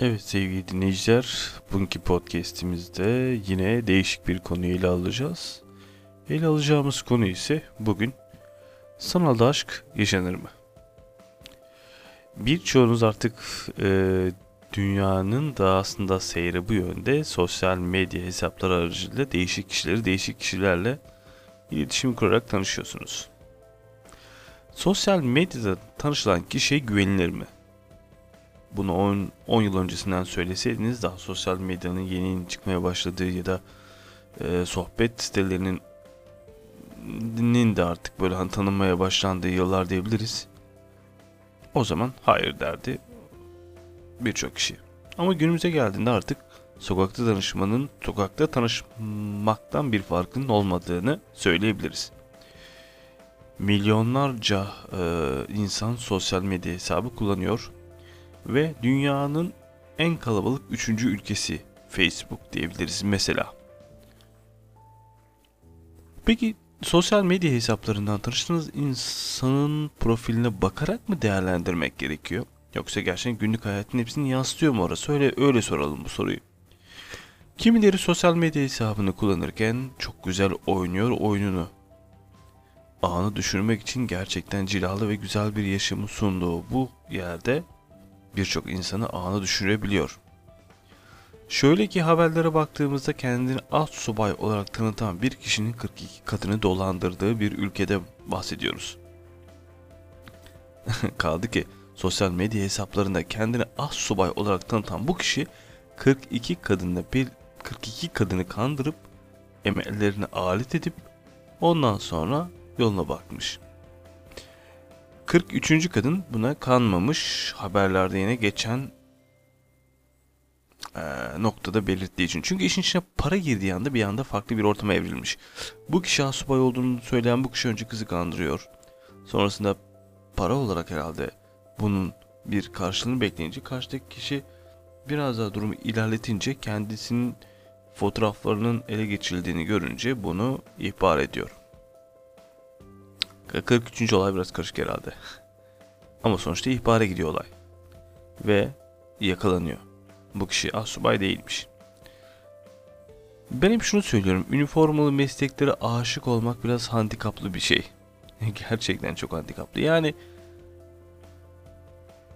Evet sevgili dinleyiciler, bugünkü podcast'imizde yine değişik bir konuyu ele alacağız. Ele alacağımız konu ise bugün sanal aşk yaşanır mı? Birçoğunuz artık e, dünyanın da aslında seyri bu yönde sosyal medya hesapları aracılığıyla değişik kişileri değişik kişilerle iletişim kurarak tanışıyorsunuz. Sosyal medyada tanışılan kişiye güvenilir mi? Bunu 10, 10 yıl öncesinden söyleseydiniz daha sosyal medyanın yeni çıkmaya başladığı ya da e, sohbet sitelerinin nin de artık böyle hani tanınmaya başlandığı yıllar diyebiliriz. O zaman hayır derdi birçok kişi. Ama günümüze geldiğinde artık sokakta tanışmanın sokakta tanışmaktan bir farkının olmadığını söyleyebiliriz. Milyonlarca e, insan sosyal medya hesabı kullanıyor ve dünyanın en kalabalık üçüncü ülkesi Facebook diyebiliriz mesela. Peki sosyal medya hesaplarından tanıştığınız insanın profiline bakarak mı değerlendirmek gerekiyor? Yoksa gerçekten günlük hayatın hepsini yansıtıyor mu orası? Öyle, öyle soralım bu soruyu. Kimileri sosyal medya hesabını kullanırken çok güzel oynuyor oyununu. Anı düşürmek için gerçekten cilalı ve güzel bir yaşamı sunduğu bu yerde birçok insanı anı düşürebiliyor. Şöyle ki haberlere baktığımızda kendini alt subay olarak tanıtan bir kişinin 42 kadını dolandırdığı bir ülkede bahsediyoruz. Kaldı ki sosyal medya hesaplarında kendini az subay olarak tanıtan bu kişi 42 kadınla bir 42 kadını kandırıp emellerini alet edip ondan sonra yoluna bakmış. 43. kadın buna kanmamış haberlerde yine geçen e, noktada belirttiği için. Çünkü işin içine para girdiği anda bir anda farklı bir ortama evrilmiş. Bu kişi asubay olduğunu söyleyen bu kişi önce kızı kandırıyor. Sonrasında para olarak herhalde bunun bir karşılığını bekleyince karşıdaki kişi biraz daha durumu ilerletince kendisinin fotoğraflarının ele geçirildiğini görünce bunu ihbar ediyor. 43. olay biraz karışık herhalde. Ama sonuçta ihbara gidiyor olay. Ve yakalanıyor. Bu kişi asubay değilmiş. Ben hep şunu söylüyorum. Üniformalı mesleklere aşık olmak biraz handikaplı bir şey. Gerçekten çok handikaplı. Yani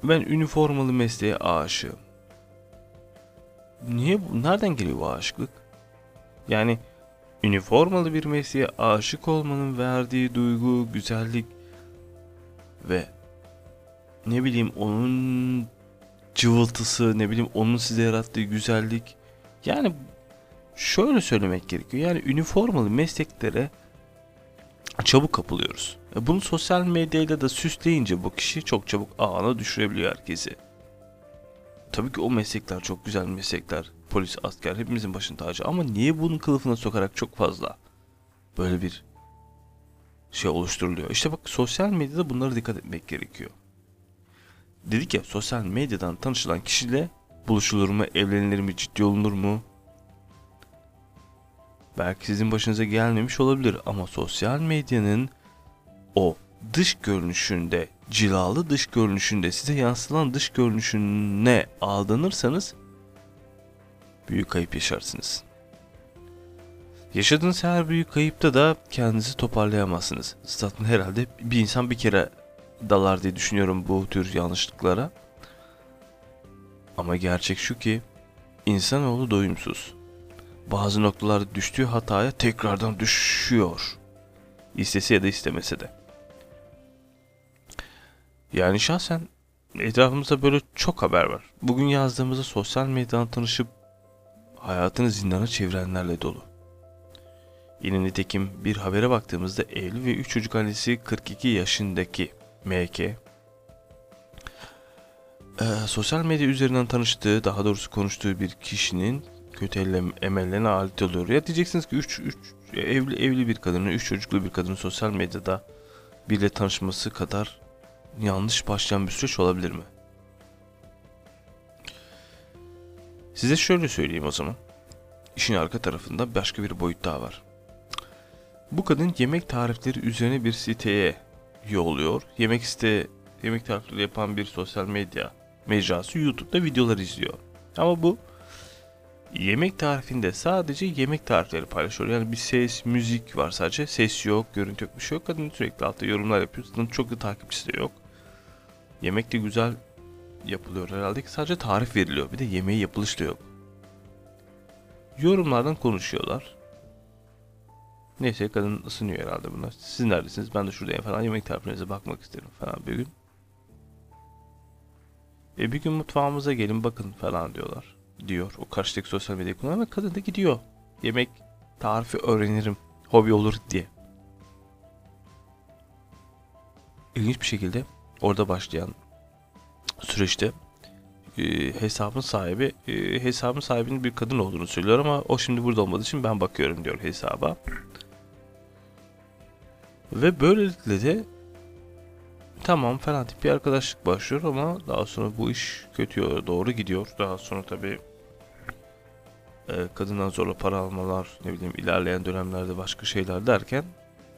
ben üniformalı mesleğe aşığım. Niye? Nereden geliyor bu aşıklık? Yani üniformalı bir mesleğe aşık olmanın verdiği duygu, güzellik ve ne bileyim onun cıvıltısı, ne bileyim onun size yarattığı güzellik. Yani şöyle söylemek gerekiyor. Yani üniformalı mesleklere çabuk kapılıyoruz. E, bunu sosyal medyayla da süsleyince bu kişi çok çabuk ağına düşürebiliyor herkesi. Tabii ki o meslekler çok güzel meslekler. Polis, asker hepimizin başın tacı. Ama niye bunun kılıfına sokarak çok fazla böyle bir şey oluşturuluyor? İşte bak sosyal medyada bunlara dikkat etmek gerekiyor. Dedik ya sosyal medyadan tanışılan kişiyle buluşulur mu, evlenilir mi, ciddi olunur mu? Belki sizin başınıza gelmemiş olabilir ama sosyal medyanın o dış görünüşünde, cilalı dış görünüşünde, size yansılan dış görünüşüne aldanırsanız büyük kayıp yaşarsınız. Yaşadığınız her büyük kayıpta da kendinizi toparlayamazsınız. Zaten herhalde bir insan bir kere dalar diye düşünüyorum bu tür yanlışlıklara. Ama gerçek şu ki insanoğlu doyumsuz. Bazı noktalarda düştüğü hataya tekrardan düşüyor. İstese ya da istemese de. Yani şahsen etrafımızda böyle çok haber var. Bugün yazdığımızda sosyal medyadan tanışıp hayatını zindana çevirenlerle dolu. Yine nitekim bir habere baktığımızda evli ve 3 çocuk annesi 42 yaşındaki MK ee, sosyal medya üzerinden tanıştığı, daha doğrusu konuştuğu bir kişinin kötü emellerine alet oluyor. Ya diyeceksiniz ki 3 3 evli evli bir kadının, 3 çocuklu bir kadının sosyal medyada biriyle tanışması kadar yanlış başlayan bir süreç olabilir mi? Size şöyle söyleyeyim o zaman. İşin arka tarafında başka bir boyut daha var. Bu kadın yemek tarifleri üzerine bir siteye yolluyor. Yemek iste yemek tarifleri yapan bir sosyal medya mecrası YouTube'da videolar izliyor. Ama bu yemek tarifinde sadece yemek tarifleri paylaşıyor. Yani bir ses, müzik var sadece. Ses yok, görüntü yok, bir şey yok. Kadın sürekli altta yorumlar yapıyor. Zaten çok da takipçisi de yok. Yemek de güzel yapılıyor herhalde ki sadece tarif veriliyor. Bir de yemeği yapılış da yok. Yorumlardan konuşuyorlar. Neyse kadın ısınıyor herhalde buna. Siz neredesiniz? Ben de şuradayım falan. Yemek tariflerinize bakmak isterim falan bir gün. E bir gün mutfağımıza gelin bakın falan diyorlar. Diyor o karşıdaki sosyal medya kullanan ve kadın da gidiyor. Yemek tarifi öğrenirim. Hobi olur diye. İlginç bir şekilde orada başlayan süreçte e, hesabın sahibi e, hesabın sahibinin bir kadın olduğunu söylüyor ama o şimdi burada olmadığı için ben bakıyorum diyor hesaba. Ve böylelikle de tamam falan tip bir arkadaşlık başlıyor ama daha sonra bu iş kötüye doğru gidiyor. Daha sonra tabi e, kadından zorla para almalar ne bileyim ilerleyen dönemlerde başka şeyler derken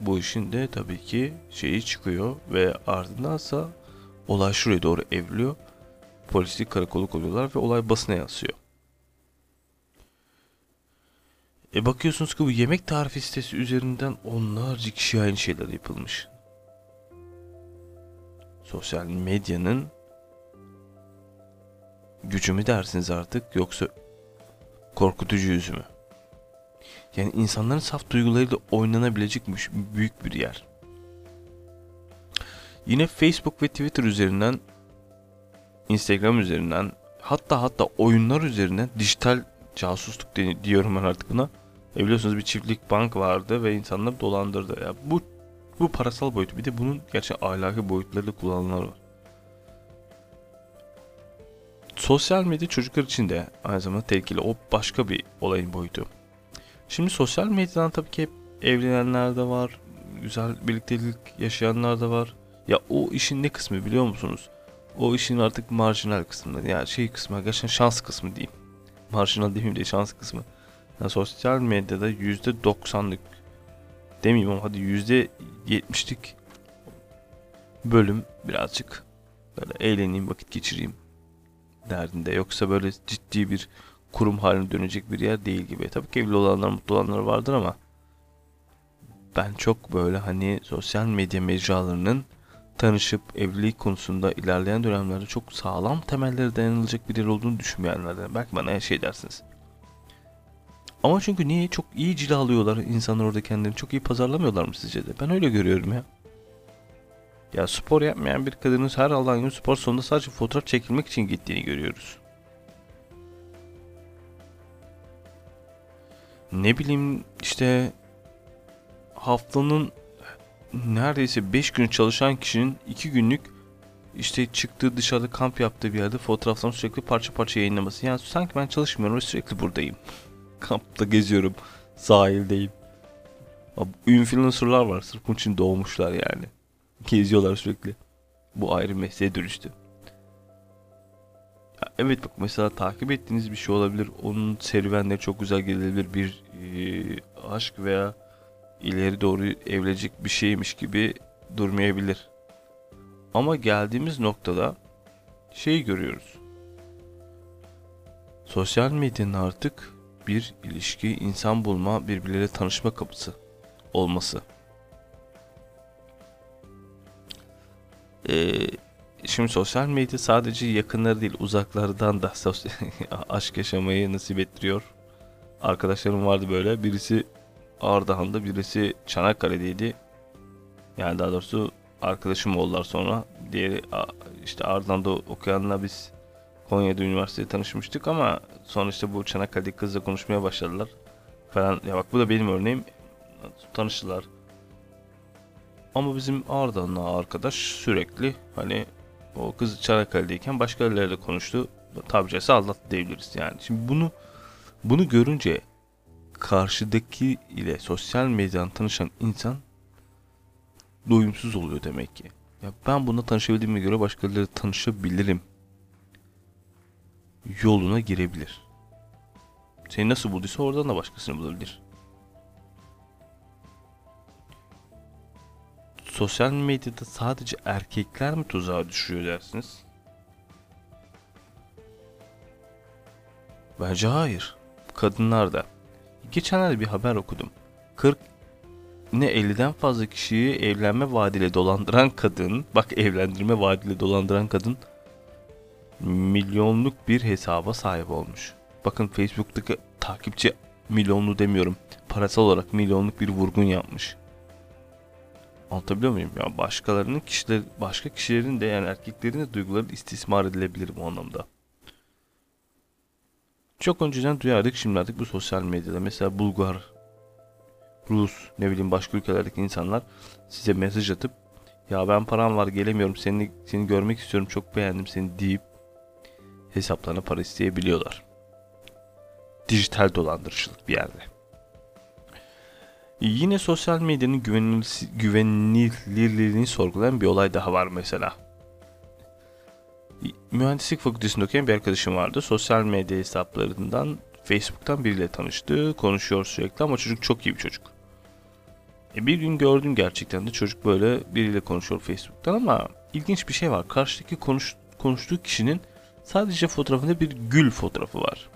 bu işin de tabii ki şeyi çıkıyor ve ardındansa olay şuraya doğru evriliyor. Polislik karakolu oluyorlar ve olay basına yansıyor. E bakıyorsunuz ki bu yemek tarifi sitesi üzerinden onlarca kişi aynı şeyler yapılmış. Sosyal medyanın gücü mü dersiniz artık yoksa korkutucu yüzü mü? Yani insanların saf duygularıyla oynanabilecekmiş büyük bir yer. Yine Facebook ve Twitter üzerinden, Instagram üzerinden, hatta hatta oyunlar üzerinden dijital casusluk diyorum ben artık buna. E biliyorsunuz bir çiftlik bank vardı ve insanları dolandırdı. Ya bu bu parasal boyutu. Bir de bunun gerçekten ahlaki boyutları da kullananlar var. Sosyal medya çocuklar için de aynı zamanda tehlikeli. O başka bir olayın boyutu. Şimdi sosyal medyadan tabii ki hep evlenenler de var. Güzel birliktelik yaşayanlar da var. Ya o işin ne kısmı biliyor musunuz? O işin artık marjinal kısmı. Yani şey kısmı gerçekten şans kısmı diyeyim. Marjinal demeyeyim de şans kısmı. Yani sosyal medyada %90'lık demeyeyim ama hadi %70'lik bölüm birazcık böyle eğleneyim vakit geçireyim derdinde. Yoksa böyle ciddi bir kurum haline dönecek bir yer değil gibi. Tabii ki evli olanlar mutlu olanlar vardır ama ben çok böyle hani sosyal medya mecralarının tanışıp evlilik konusunda ilerleyen dönemlerde çok sağlam temelleri dayanılacak bir yer olduğunu düşünmeyenlerden. Belki bana şey dersiniz. Ama çünkü niye? Çok iyi cila alıyorlar insanlar orada kendilerini. Çok iyi pazarlamıyorlar mı sizce de? Ben öyle görüyorum ya. Ya spor yapmayan bir kadının her Allah'ın gün spor sonunda sadece fotoğraf çekilmek için gittiğini görüyoruz. Ne bileyim işte haftanın neredeyse 5 gün çalışan kişinin 2 günlük işte çıktığı dışarıda kamp yaptığı bir yerde fotoğraflarını sürekli parça parça yayınlaması. Yani sanki ben çalışmıyorum ve sürekli buradayım. Kampta geziyorum. Sahildeyim. Influencerlar var. Sırf bunun için doğmuşlar yani. Geziyorlar sürekli. Bu ayrı mesleğe dönüştü. Ya evet bak mesela takip ettiğiniz bir şey olabilir. Onun serüvenleri çok güzel gelebilir. Bir e, aşk veya ileri doğru evlenecek bir şeymiş gibi durmayabilir. Ama geldiğimiz noktada şeyi görüyoruz. Sosyal medyanın artık bir ilişki, insan bulma, birbirleriyle tanışma kapısı olması. Ee, şimdi sosyal medya sadece yakınları değil uzaklardan da aşk yaşamayı nasip ettiriyor. Arkadaşlarım vardı böyle. Birisi Ardahan'da, birisi Çanakkale'deydi. Yani daha doğrusu arkadaşım oldular sonra. Diğeri işte Ardahan'da okuyanla biz Konya'da üniversitede tanışmıştık ama sonra işte bu Çanakkale'deki kızla konuşmaya başladılar falan. Ya bak bu da benim örneğim. Tanıştılar. Ama bizim Ardahan'la arkadaş sürekli hani o kız Çanakkale'deyken başka yerlerde konuştu. Tabi caizse aldattı diyebiliriz yani. Şimdi bunu bunu görünce karşıdaki ile sosyal medyadan tanışan insan doyumsuz oluyor demek ki. Ya ben bununla tanışabildiğime göre başkalarıyla tanışabilirim yoluna girebilir. Seni nasıl bulduysa oradan da başkasını bulabilir. Sosyal medyada sadece erkekler mi tuzağa düşüyor dersiniz? Bence hayır. Kadınlar da. Geçenlerde bir haber okudum. 40 ne 50'den fazla kişiyi evlenme vaadiyle dolandıran kadın, bak evlendirme vaadiyle dolandıran kadın milyonluk bir hesaba sahip olmuş. Bakın Facebook'taki takipçi milyonlu demiyorum. Parasal olarak milyonluk bir vurgun yapmış. Anlatabiliyor muyum? Ya başkalarının kişiler, başka kişilerin de yani erkeklerin de duyguları istismar edilebilir bu anlamda. Çok önceden duyardık şimdi artık bu sosyal medyada. Mesela Bulgar, Rus, ne bileyim başka ülkelerdeki insanlar size mesaj atıp ya ben param var gelemiyorum seni seni görmek istiyorum çok beğendim seni deyip hesaplarına para isteyebiliyorlar. Dijital dolandırıcılık bir yerde. Yine sosyal medyanın güvenilirliğini sorgulayan bir olay daha var mesela. Mühendislik fakültesinde okuyan bir arkadaşım vardı. Sosyal medya hesaplarından Facebook'tan biriyle tanıştı. Konuşuyor sürekli ama çocuk çok iyi bir çocuk. E bir gün gördüm gerçekten de çocuk böyle biriyle konuşuyor Facebook'tan ama ilginç bir şey var. Karşıdaki konuş, konuştuğu kişinin sadece fotoğrafında bir gül fotoğrafı var.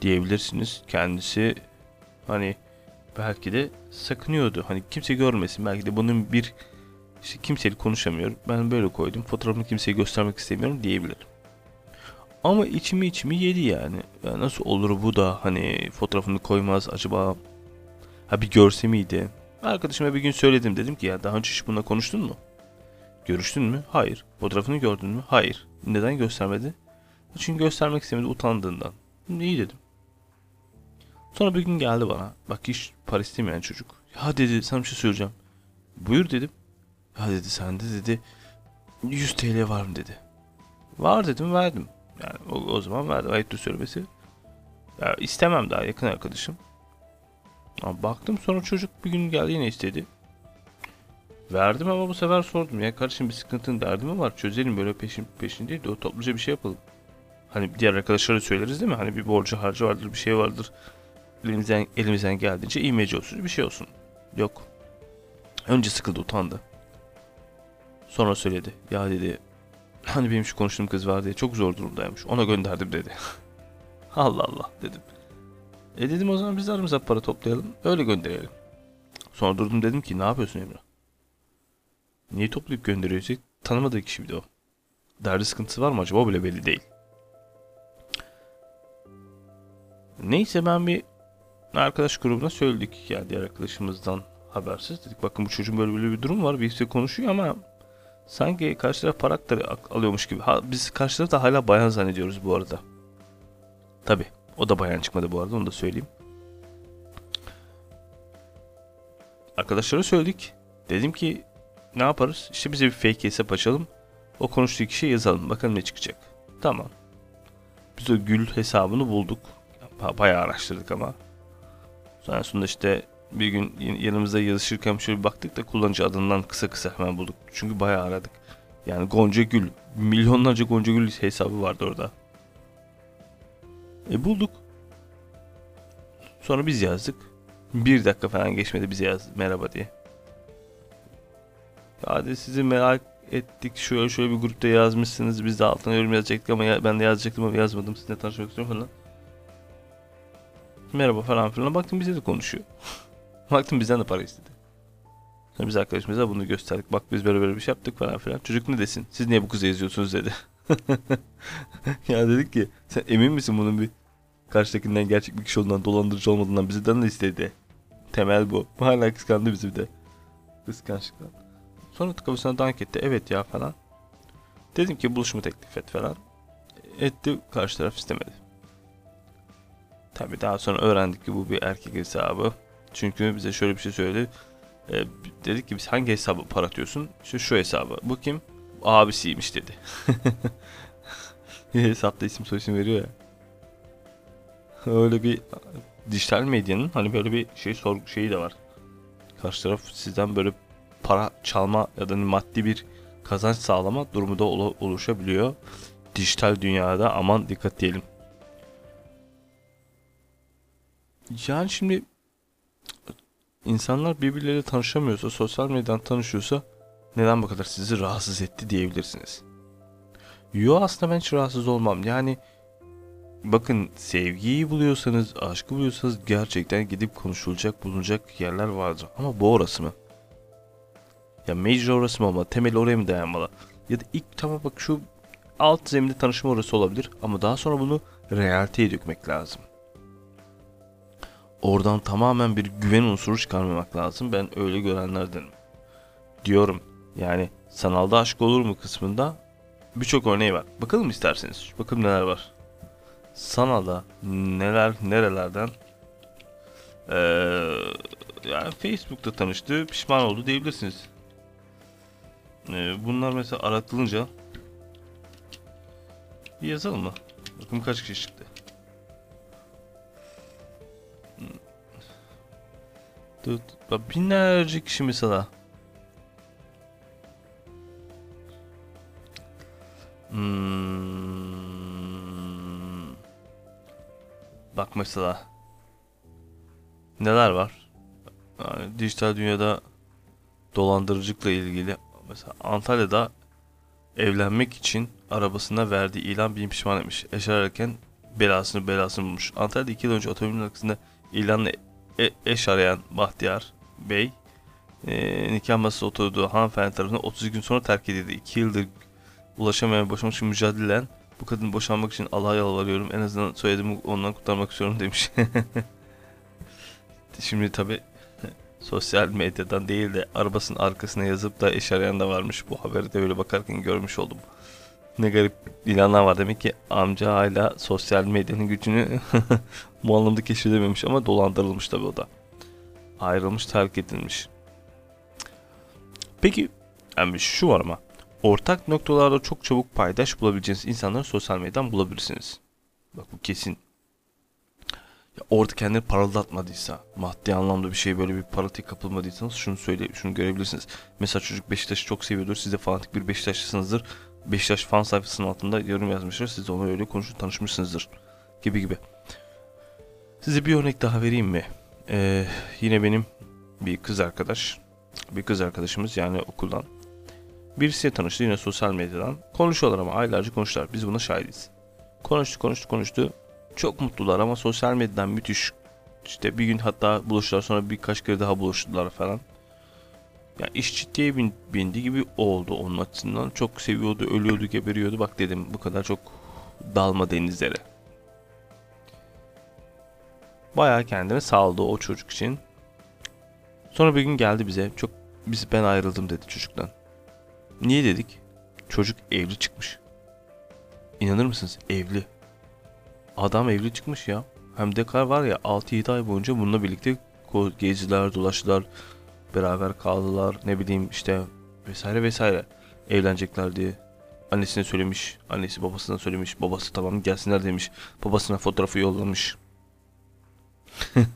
Diyebilirsiniz. Kendisi hani belki de sakınıyordu. Hani kimse görmesin. Belki de bunun bir işte kimseyle konuşamıyor. Ben böyle koydum. Fotoğrafını kimseye göstermek istemiyorum diyebilirim. Ama içimi içimi yedi yani. Ya nasıl olur bu da hani fotoğrafını koymaz acaba ha bir görse miydi? Arkadaşıma bir gün söyledim dedim ki ya daha önce hiç bununla konuştun mu? Görüştün mü? Hayır. Fotoğrafını gördün mü? Hayır. Neden göstermedi? Çünkü göstermek istemedi utandığından. İyi dedim. Sonra bir gün geldi bana. Bak hiç para istemeyen çocuk. Ya dedi sana bir şey söyleyeceğim. Buyur dedim. Ya dedi sende dedi 100 TL var mı dedi. Var dedim verdim. Yani o, o zaman verdim. Ayıptır söylemesi. Ya istemem daha yakın arkadaşım. Ama baktım sonra çocuk bir gün geldi yine istedi. Verdim ama bu sefer sordum. Ya kardeşim bir sıkıntın derdi mi var? Çözelim böyle peşin peşin değil de o topluca bir şey yapalım. Hani diğer arkadaşlara söyleriz değil mi? Hani bir borcu harcı vardır bir şey vardır. Elimizden, elimizden geldiğince imece olsun bir şey olsun. Yok. Önce sıkıldı utandı. Sonra söyledi. Ya dedi hani benim şu konuştuğum kız var diye çok zor durumdaymış. Ona gönderdim dedi. Allah Allah dedim. E dedim o zaman biz aramızda para toplayalım. Öyle gönderelim. Sonra durdum dedim ki ne yapıyorsun Emre? Niye toplayıp gönderiyorsun? Tanımadığı kişi bir de o. Derdi sıkıntısı var mı acaba? O bile belli değil. Neyse ben bir arkadaş grubuna söyledik. Yani diğer arkadaşımızdan habersiz. Dedik bakın bu çocuğun böyle böyle bir durum var. Birisi konuşuyor ama sanki karşı taraf para alıyormuş gibi. Ha, biz karşı tarafta hala bayan zannediyoruz bu arada. Tabi o da bayan çıkmadı bu arada onu da söyleyeyim. Arkadaşlara söyledik. Dedim ki ne yaparız? İşte bize bir fake hesap açalım. O konuştuğu kişiye yazalım. Bakalım ne çıkacak. Tamam. Biz o gül hesabını bulduk. Bayağı araştırdık ama. Sonrasında işte bir gün yanımızda yazışırken şöyle bir baktık da kullanıcı adından kısa kısa hemen bulduk. Çünkü bayağı aradık. Yani Gonca Gül. Milyonlarca Gonca Gül hesabı vardı orada. E bulduk. Sonra biz yazdık. Bir dakika falan geçmedi bize yazdı merhaba diye. Hadi sizi merak ettik. Şöyle şöyle bir grupta yazmışsınız. Biz de altına yorum yazacaktık ama ya, ben de yazacaktım ama yazmadım. Sizinle tanışmak istiyorum falan. Merhaba falan filan. Baktım bize de konuşuyor. Baktım bizden de para istedi. Sonra biz arkadaşımıza bunu gösterdik. Bak biz böyle böyle bir şey yaptık falan filan. Çocuk ne desin? Siz niye bu kızı yazıyorsunuz dedi. ya dedik ki sen emin misin bunun bir karşıdakinden gerçek bir kişi olduğundan dolandırıcı olmadığından bizden de istedi. Temel bu. Hala kıskandı bizi bir de. Kıskançlıktan. Sonra kafasına dank etti. Evet ya falan. Dedim ki buluşma teklif et falan. Etti karşı taraf istemedi. Tabi daha sonra öğrendik ki bu bir erkek hesabı. Çünkü bize şöyle bir şey söyledi. E, dedik ki biz hangi hesabı para atıyorsun? İşte şu hesabı. Bu kim? Abisiymiş dedi. Hesapta isim soyisim veriyor ya. Öyle bir dijital medyanın hani böyle bir şey sorgu şeyi de var. Karşı taraf sizden böyle para çalma ya da maddi bir kazanç sağlama durumu da oluşabiliyor. Dijital dünyada aman dikkat diyelim. Yani şimdi insanlar birbirleriyle tanışamıyorsa, sosyal medyadan tanışıyorsa neden bu kadar sizi rahatsız etti diyebilirsiniz. Yo aslında ben hiç rahatsız olmam. Yani bakın sevgiyi buluyorsanız, aşkı buluyorsanız gerçekten gidip konuşulacak, bulunacak yerler vardır. Ama bu orası mı? Ya major orası mı olmalı? Temel oraya mı dayanmalı? Ya da ilk tamam bak şu alt zeminde tanışma orası olabilir ama daha sonra bunu realiteye dökmek lazım. Oradan tamamen bir güven unsuru çıkarmamak lazım. Ben öyle görenlerdenim. Diyorum. Yani sanalda aşk olur mu kısmında birçok örneği var. Bakalım isterseniz. Bakalım neler var. Sanalda neler nerelerden ee, yani Facebook'ta tanıştı pişman oldu diyebilirsiniz. Ee, bunlar mesela aratılınca bir yazalım mı? Bakın kaç kişi çıktı. Binlerce kişi mesela. Hmm. Bak mesela. Neler var? Yani dijital dünyada dolandırıcılıkla ilgili mesela Antalya'da evlenmek için arabasına verdiği ilan bin pişman etmiş. Eşararken belasını belasını bulmuş. Antalya'da 2 yıl önce otomobilin arkasında ilanla e- eş arayan Bahtiyar Bey e, nikah masasında oturduğu hanımefendi tarafından 30 gün sonra terk edildi. 2 yıldır ulaşamayan boşanmak için mücadele eden bu kadını boşanmak için Allah'a yalvarıyorum. En azından soyadımı ondan kurtarmak istiyorum demiş. Şimdi tabi sosyal medyadan değil de arabasının arkasına yazıp da eş arayan da varmış. Bu haberi de öyle bakarken görmüş oldum. Ne garip ilanlar var demek ki amca hala sosyal medyanın gücünü bu anlamda keşfedememiş ama dolandırılmış tabi o da. Ayrılmış terk edilmiş. Peki yani şu var ama ortak noktalarda çok çabuk paydaş bulabileceğiniz insanları sosyal medyadan bulabilirsiniz. Bak bu kesin. Ya orada kendini parıldatmadıysa, maddi anlamda bir şey böyle bir parıltıya kapılmadıysanız şunu söyle, şunu görebilirsiniz. Mesela çocuk Beşiktaş'ı çok seviyordur. Siz de fanatik bir Beşiktaşlısınızdır. Beşiktaş fan sayfasının altında yorum yazmıştır. Siz de ona öyle konuşup tanışmışsınızdır. Gibi gibi. Size bir örnek daha vereyim mi? Ee, yine benim bir kız arkadaş, bir kız arkadaşımız yani okuldan birisiyle tanıştı yine sosyal medyadan. Konuşuyorlar ama aylarca konuştular. Biz buna şahidiz. Konuştu konuştu konuştu. Çok mutlular ama sosyal medyadan müthiş. İşte bir gün hatta buluştular sonra birkaç kere daha buluştular falan. Ya iş ciddiye bin, bindi gibi oldu onun açısından. Çok seviyordu, ölüyordu, geberiyordu. Bak dedim bu kadar çok dalma denizlere. Bayağı kendini saldı o çocuk için. Sonra bir gün geldi bize. Çok biz ben ayrıldım dedi çocuktan. Niye dedik? Çocuk evli çıkmış. İnanır mısınız? Evli. Adam evli çıkmış ya. Hem de kar var ya 6-7 ay boyunca bununla birlikte gezdiler, dolaştılar, beraber kaldılar. Ne bileyim işte vesaire vesaire. Evlenecekler diye. Annesine söylemiş. Annesi babasına söylemiş. Babası tamam gelsinler demiş. Babasına fotoğrafı yollamış.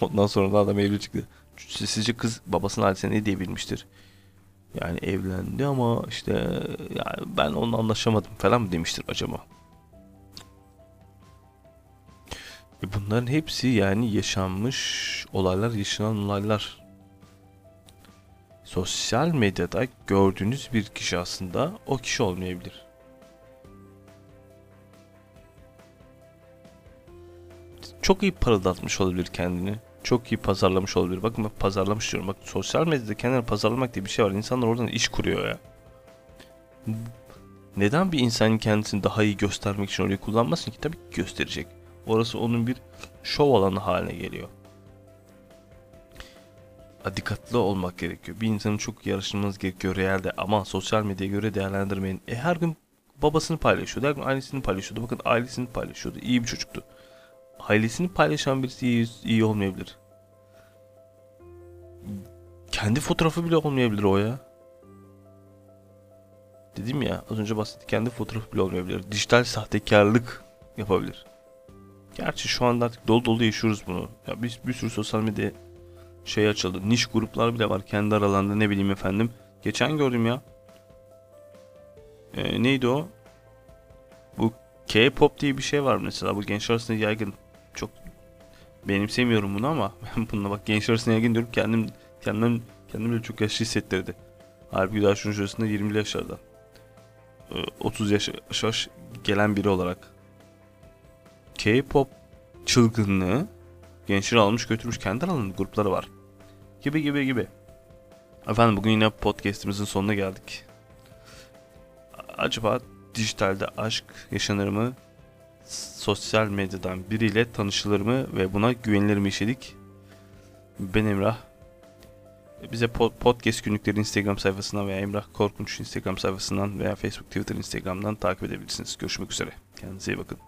Ondan sonra da adam evli çıktı. Sizce kız babasının ailesine ne diyebilmiştir? Yani evlendi ama işte yani ben onunla anlaşamadım falan mı demiştir acaba? E bunların hepsi yani yaşanmış olaylar, yaşanan olaylar. Sosyal medyada gördüğünüz bir kişi aslında o kişi olmayabilir. Çok iyi parıldatmış olabilir kendini. Çok iyi pazarlamış olabilir. Bakın ben pazarlamış diyorum. Bak sosyal medyada kendini pazarlamak diye bir şey var. İnsanlar oradan iş kuruyor ya. Neden bir insan kendisini daha iyi göstermek için orayı kullanmasın ki? Tabii ki gösterecek. Orası onun bir şov alanı haline geliyor. Dikkatli olmak gerekiyor. Bir insanın çok yarışmanız gerekiyor realde ama sosyal medyaya göre değerlendirmeyin. E her gün babasını paylaşıyordu, her gün ailesini paylaşıyordu. Bakın ailesini paylaşıyordu. İyi bir çocuktu. Ailesini paylaşan birisi iyi, iyi olmayabilir. Kendi fotoğrafı bile olmayabilir o ya. Dedim ya az önce bahsettik kendi fotoğrafı bile olmayabilir. Dijital sahtekarlık yapabilir. Gerçi şu anda artık dolu dolu yaşıyoruz bunu. Ya bir, bir sürü sosyal medya şey açıldı. Niş gruplar bile var kendi aralarında ne bileyim efendim. Geçen gördüm ya. Ee, neydi o? Bu K-pop diye bir şey var mesela. Bu gençler arasında yaygın. Çok benimsemiyorum bunu ama ben bununla bak gençler arasında yaygın diyorum. Kendim kendim kendim de çok yaşlı hissettirdi. Halbuki daha şunun şurasında 20 yaşlarda. Ee, 30 yaş, yaş gelen biri olarak K-pop çılgınlığı gençleri almış götürmüş kendi aralarında grupları var. Gibi gibi gibi. Efendim bugün yine podcast'imizin sonuna geldik. Acaba dijitalde aşk yaşanır mı? Sosyal medyadan biriyle tanışılır mı ve buna güvenilir mi işledik? Ben Emrah. Bize podcast günlükleri Instagram sayfasından veya Emrah Korkunç Instagram sayfasından veya Facebook, Twitter, Instagram'dan takip edebilirsiniz. Görüşmek üzere. Kendinize iyi bakın.